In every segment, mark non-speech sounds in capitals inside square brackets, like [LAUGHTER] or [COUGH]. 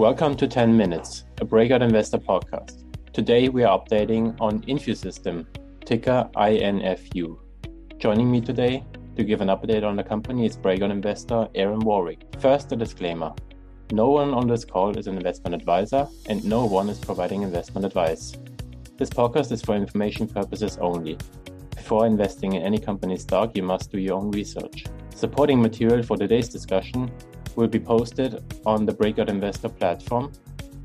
Welcome to 10 Minutes, a Breakout Investor podcast. Today we are updating on InfuSystem, ticker INFU. Joining me today to give an update on the company is Breakout investor Aaron Warwick. First, a disclaimer no one on this call is an investment advisor, and no one is providing investment advice. This podcast is for information purposes only. Before investing in any company stock, you must do your own research. Supporting material for today's discussion will be posted on the Breakout Investor platform,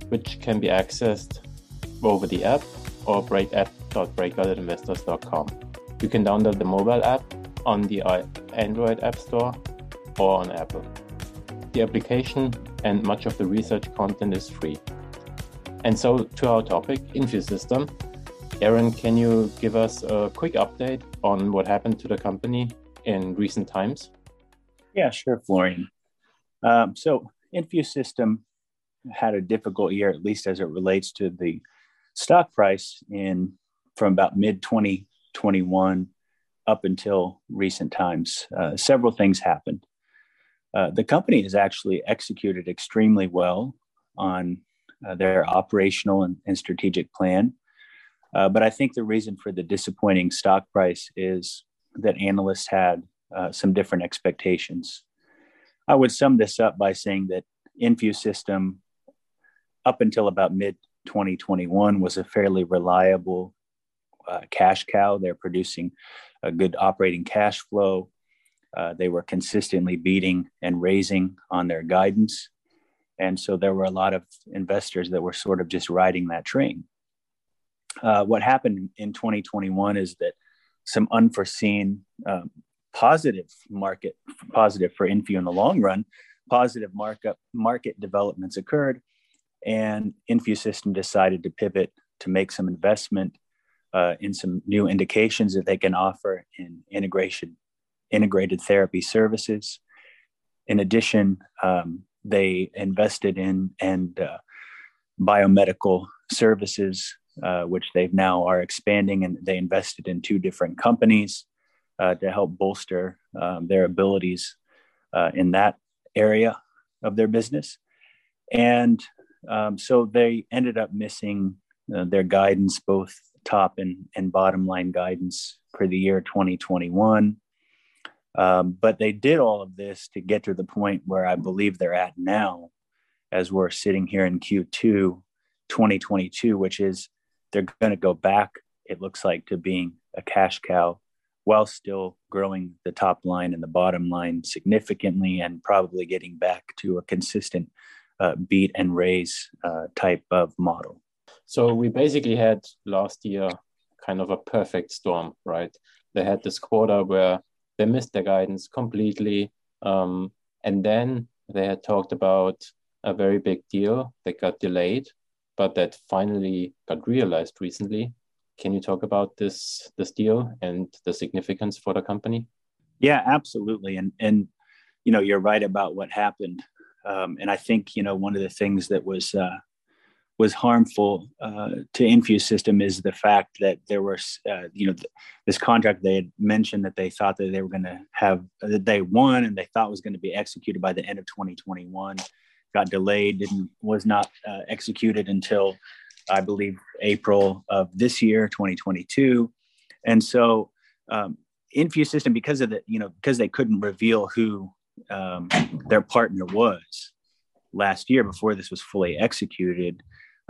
which can be accessed over the app or breakout.breakoutinvestors.com. You can download the mobile app on the Android App Store or on Apple. The application and much of the research content is free. And so, to our topic, InfuSystem. Aaron, can you give us a quick update on what happened to the company in recent times? Yeah, sure, Florian. Um, so, InfuSystem had a difficult year, at least as it relates to the stock price in from about mid 2021 up until recent times. Uh, several things happened. Uh, the company has actually executed extremely well on uh, their operational and, and strategic plan. Uh, but I think the reason for the disappointing stock price is that analysts had uh, some different expectations. I would sum this up by saying that InfuSystem, up until about mid 2021, was a fairly reliable uh, cash cow. They're producing a good operating cash flow. Uh, they were consistently beating and raising on their guidance. And so there were a lot of investors that were sort of just riding that train. Uh, what happened in 2021 is that some unforeseen um, positive market, positive for Infu in the long run, positive markup market developments occurred, and InfuSystem decided to pivot to make some investment uh, in some new indications that they can offer in integration integrated therapy services. In addition, um, they invested in and uh, biomedical services, uh, which they've now are expanding, and they invested in two different companies to help bolster um, their abilities uh, in that area of their business. And um, so they ended up missing uh, their guidance, both top and, and bottom line guidance for the year 2021. Um, but they did all of this to get to the point where I believe they're at now, as we're sitting here in Q2 2022, which is they're going to go back, it looks like, to being a cash cow while still growing the top line and the bottom line significantly and probably getting back to a consistent uh, beat and raise uh, type of model. So we basically had last year kind of a perfect storm, right? They had this quarter where they missed their guidance completely. Um, and then they had talked about a very big deal that got delayed, but that finally got realized recently. Can you talk about this this deal and the significance for the company? Yeah, absolutely. And and you know you're right about what happened. Um, and I think you know one of the things that was uh, was harmful uh, to InfuSystem is the fact that there was, uh, you know, th- this contract they had mentioned that they thought that they were going to have, that they won and they thought was going to be executed by the end of 2021, got delayed, didn't, was not uh, executed until I believe April of this year, 2022. And so um, InfuSystem, because of the, you know, because they couldn't reveal who um, their partner was last year before this was fully executed,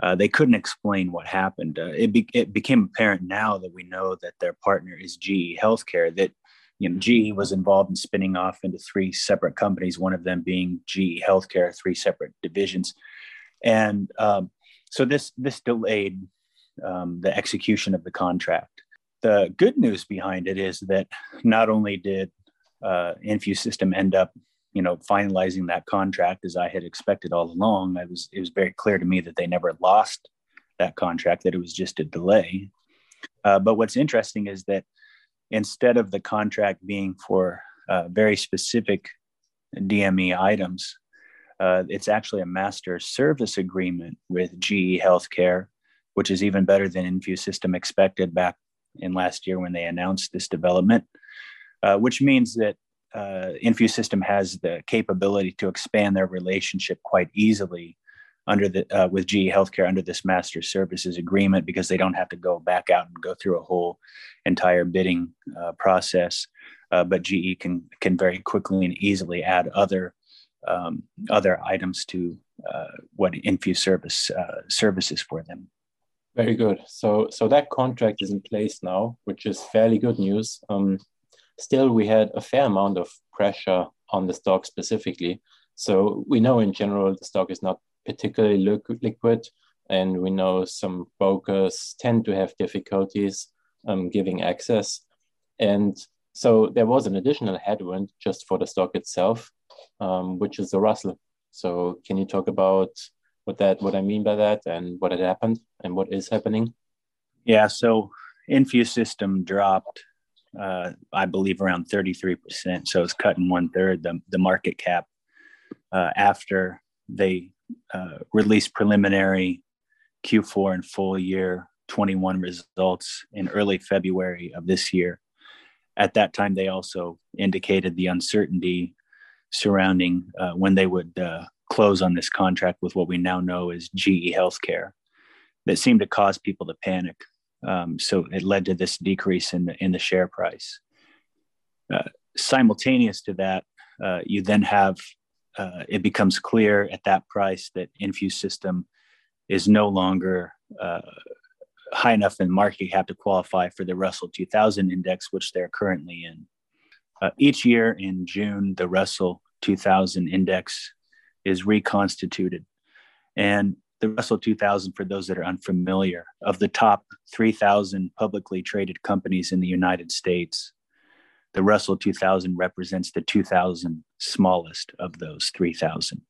uh, they couldn't explain what happened. Uh, it, be, it became apparent now that we know that their partner is GE Healthcare. That you know GE was involved in spinning off into three separate companies, one of them being GE Healthcare, three separate divisions, and um, so this this delayed um, the execution of the contract. The good news behind it is that not only did uh, InfuSystem end up you know, finalizing that contract as I had expected all along, was it was very clear to me that they never lost that contract; that it was just a delay. Uh, but what's interesting is that instead of the contract being for uh, very specific DME items, uh, it's actually a master service agreement with GE Healthcare, which is even better than InfuSystem expected back in last year when they announced this development. Uh, which means that uh, InfuSystem has the capability to expand their relationship quite easily under the uh, with GE Healthcare under this master services agreement because they don't have to go back out and go through a whole entire bidding uh, process. Uh, but GE can can very quickly and easily add other um, other items to uh, what Infuservice uh, services for them. Very good. So so that contract is in place now, which is fairly good news. Um, still, we had a fair amount of pressure on the stock specifically. So we know in general the stock is not particularly liquid, and we know some brokers tend to have difficulties um, giving access. And so there was an additional headwind just for the stock itself, um, which is the Russell. So can you talk about what that what I mean by that and what had happened and what is happening? Yeah, so Infusystem dropped, uh, I believe, around 33%. So it's cutting one third the, the market cap uh, after they uh, released preliminary Q4 and full year 21 results in early February of this year. At that time, they also indicated the uncertainty surrounding uh, when they would uh, close on this contract with what we now know as GE Healthcare that seemed to cause people to panic. Um, so it led to this decrease in the, in the share price. Uh, simultaneous to that, uh, you then have uh, it becomes clear at that price that InfuSystem is no longer uh, high enough in market cap to qualify for the Russell 2000 index, which they're currently in. Uh, each year in June, the Russell 2000 index is reconstituted. And the Russell 2000, for those that are unfamiliar, of the top 3,000 publicly traded companies in the United States, the Russell 2000 represents the 2,000 smallest of those 3,000.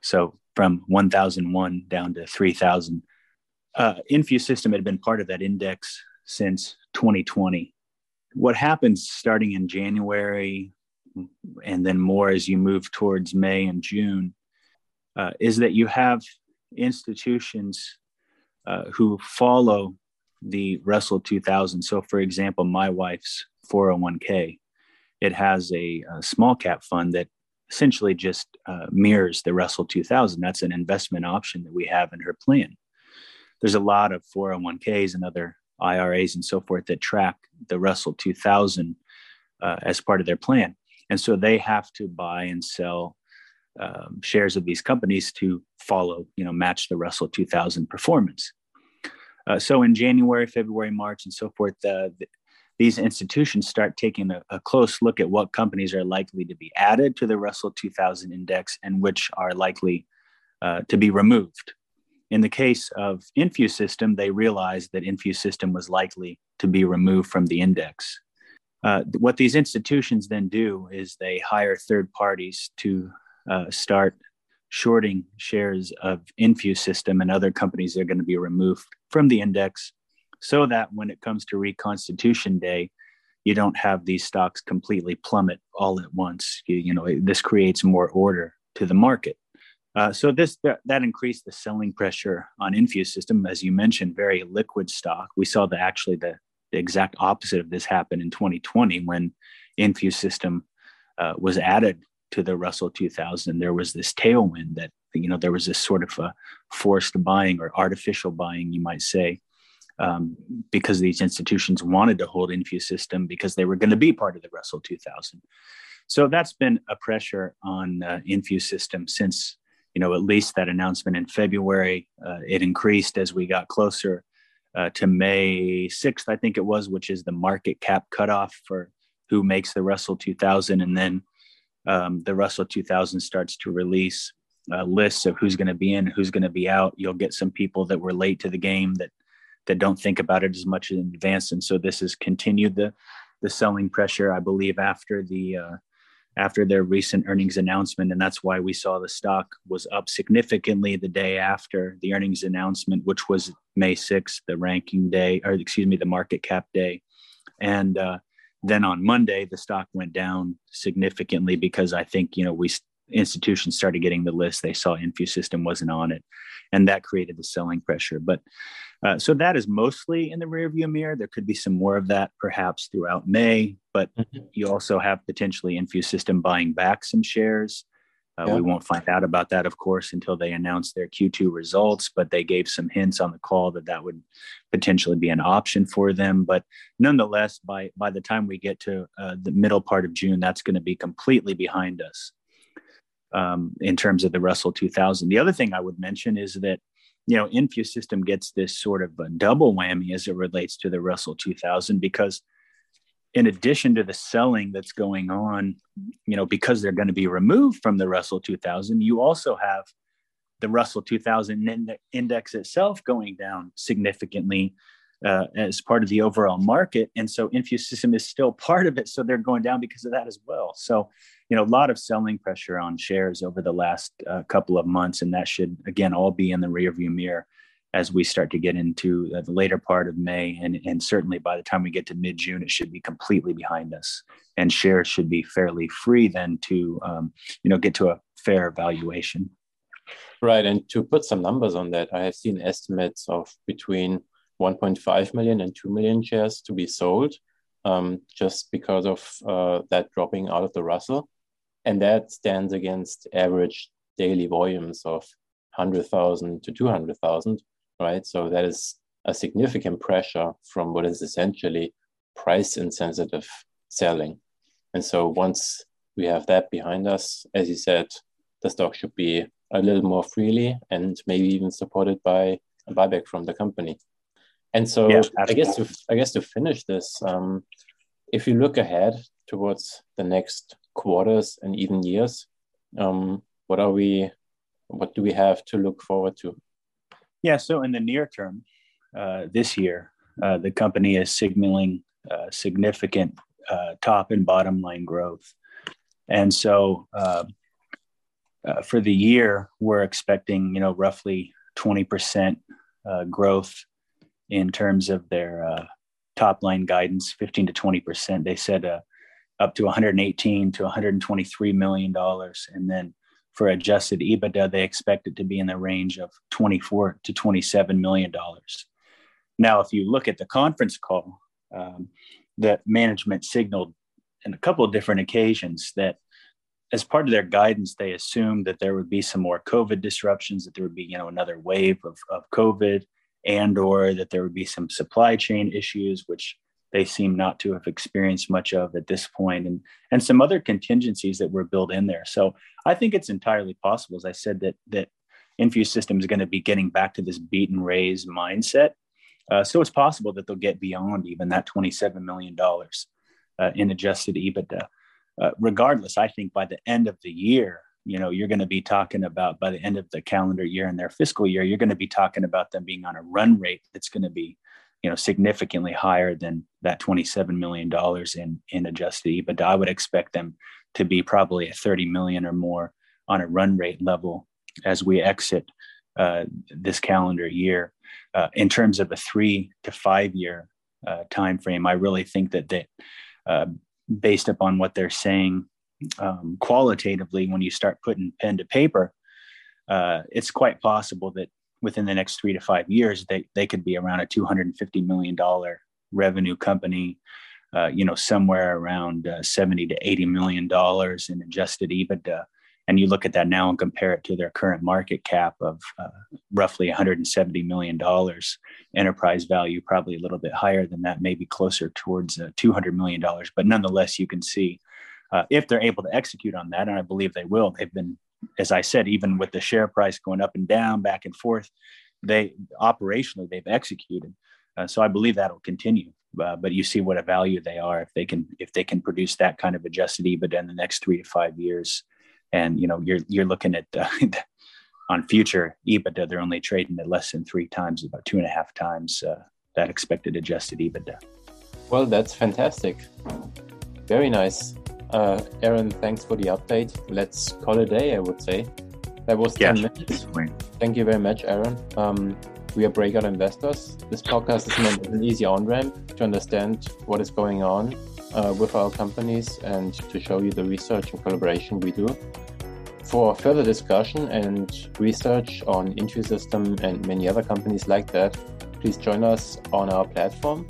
So from 1,001 down to 3,000. Uh, Infusystem had been part of that index since 2020. What happens starting in January and then more as you move towards May and June uh, is that you have institutions uh, who follow the Russell 2000. So, for example, my wife's 401k it has a, a small cap fund that essentially just uh, mirrors the Russell 2000. That's an investment option that we have in her plan. There's a lot of 401ks and other IRAs and so forth that track the Russell 2000 uh, as part of their plan. And so they have to buy and sell um, shares of these companies to follow, you know, match the Russell 2000 performance. Uh, so in January, February, March, and so forth, uh, these institutions start taking a, a, close look at what companies are likely to be added to the Russell 2000 index and which are likely uh, to be removed. In the case of Infusystem, they realized that Infusystem was likely to be removed from the index. Uh, what these institutions then do is they hire third parties to uh, start shorting shares of Infusystem and other companies that are going to be removed from the index so that when it comes to reconstitution day you don't have these stocks completely plummet all at once you, you know this creates more order to the market uh, so this that, that, increased the selling pressure on Infusystem as you mentioned very liquid stock we saw the actually the, the exact opposite of this happen in 2020 when Infusystem uh, was added to the russell 2000 there was this tailwind that you know there was this sort of a forced buying or artificial buying you might say um, because these institutions wanted to hold Infusystem because they were going to be part of the Russell 2000. So that's been a pressure on uh, Infusystem since, you know, at least that announcement in February. Uh, it increased as we got closer uh, to May 6th, I think it was, which is the market cap cutoff for who makes the Russell 2000. And then um, the Russell 2000 starts to release uh, lists of who's going to be in, who's going to be out. You'll get some people that were late to the game that that don't think about it as much in advance. And so this has continued the the selling pressure, I believe, after the uh, after their recent earnings announcement, and that's why we saw the stock was up significantly the day after the earnings announcement, which was May 6th, the ranking day, or excuse me, the market cap day, and uh, then on Monday the stock went down significantly because I think you know we institutions started getting the list, they saw Infusystem wasn't on it, and that created the selling pressure. But uh, so that is mostly in the rearview mirror. There could be some more of that perhaps throughout May, but mm-hmm. you also have potentially Infusystem buying back some shares Uh, yeah. We won't find out about that, of course, until they announce their Q2 results, but they gave some hints on the call that that would potentially be an option for them. But nonetheless, by, by the time we get to uh, the middle part of June, that's going to be completely behind us um, in terms of the Russell 2000. The other thing I would mention is that you know, InfuSystem gets this sort of a double whammy as it relates to the Russell 2000 because in addition to the selling that's going on, you know, because they're going to be removed from the Russell 2000, you also have the Russell 2000 index itself going down significantly uh, as part of the overall market. And so InfuSystem is still part of it. So they're going down because of that as well. So, you know, a lot of selling pressure on shares over the last uh, couple of months. And that should, again, all be in the rearview mirror as we start to get into the later part of May. And, and certainly by the time we get to mid June, it should be completely behind us. And shares should be fairly free then to, um, you know, get to a fair valuation. Right. And to put some numbers on that, I have seen estimates of between 1.5 million and 2 million shares to be sold um, just because of uh, that dropping out of the Russell. And that stands against average daily volumes of 100,000 to 200,000 right? So that is a significant pressure from what is essentially price insensitive selling. And so once we have that behind us, as you said, the stock should be a little more freely and maybe even supported by a buyback from the company. And so yeah, I guess to I guess to finish this, um, if you look ahead towards the next quarters and even years, um, what are we what do we have to look forward to? Yeah, so in the near term, uh, this year, uh, the company is signaling uh, significant uh, top and bottom line growth. And so uh, uh, for the year, we're expecting, you know, roughly 20% growth in terms of their top line guidance, 15 to 20%. They said up to 118 to 123 million dollars, and then for adjusted EBITDA, they expect it to be in the range of 24 to 27 million dollars. Now, if you look at the conference call, um, that management signaled in a couple of different occasions that as part of their guidance, they assumed that there would be some more COVID disruptions, that there would be, you know, another wave of, of COVID, and or that there would be some supply chain issues, which they seem not to have experienced much of at this point and and some other contingencies that were built in there. So i think it's entirely possible as i said that that InfuSystem is going to be getting back to this beat and raise mindset. Uh, so it's possible that they'll get beyond even that $27 million uh, in adjusted ebitda. Uh, regardless i think by the end of the year you know you're going to be talking about by the end of the calendar year and their fiscal year you're going to be talking about them being on a run rate that's going to be you know significantly higher than that 27 million dollars in in adjusted EBITDA. I would expect them to be probably at 30 million or more on a run rate level as we exit uh, this calendar year. Uh, in terms of a three to five year uh, time frame, I really think that that uh, based upon what they're saying um, qualitatively, when you start putting pen to paper, uh, it's quite possible that within the next three to five years, they, they could be around a $250 million revenue company, uh, you know, somewhere around uh, 70 to 80 million dollars in adjusted EBITDA. And you look at that now and compare it to their current market cap of uh, roughly 170 million dollars, enterprise value probably a little bit higher than that, maybe closer towards uh, 200 million dollars. But nonetheless, you can see uh, if they're able to execute on that, and I believe they will. They've been as I said, even with the share price going up and down, back and forth, they operationally they've executed. Uh, so I believe that'll continue. Uh, but you see what a value they are if they can if they can produce that kind of adjusted EBITDA in the next three to five years, and you know you're you're looking at uh, [LAUGHS] on future EBITDA they're only trading at less than three times, about two and a half times uh, that expected adjusted EBITDA. Well, that's fantastic. Very nice. Uh, Aaron, thanks for the update. Let's call it a day, I would say. That was 10 minutes. Thank you very much, Aaron. Um, we are Breakout Investors. This podcast is meant as an easy on ramp to understand what is going on uh, with our companies and to show you the research and collaboration we do. For further discussion and research on InfuSystem and many other companies like that, please join us on our platform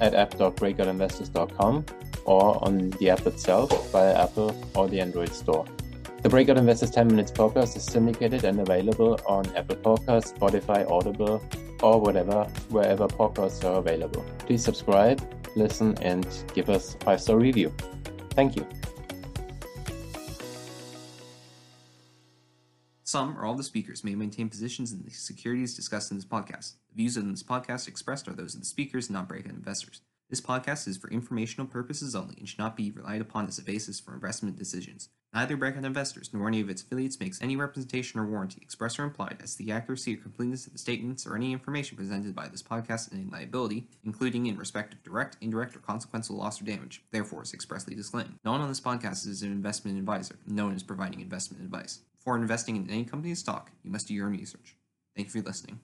at app.breakoutinvestors.com or on the app itself via Apple or the Android store. The Breakout Investors 10 Minutes podcast is syndicated and available on Apple Podcasts, Spotify, Audible, or whatever, wherever podcasts are available. Please subscribe, listen, and give us a five star review. Thank you. Some or all the speakers may maintain positions in the securities discussed in this podcast. The views in this podcast expressed are those of the speakers, not breakout investors. This podcast is for informational purposes only and should not be relied upon as a basis for investment decisions. Neither Breakout Investors nor any of its affiliates makes any representation or warranty, express or implied, as to the accuracy or completeness of the statements or any information presented by this podcast and any liability, including in respect of direct, indirect, or consequential loss or damage, therefore is expressly disclaimed. No one on this podcast is an investment advisor, no one is providing investment advice. Before investing in any company's stock, you must do your own research. Thank you for listening.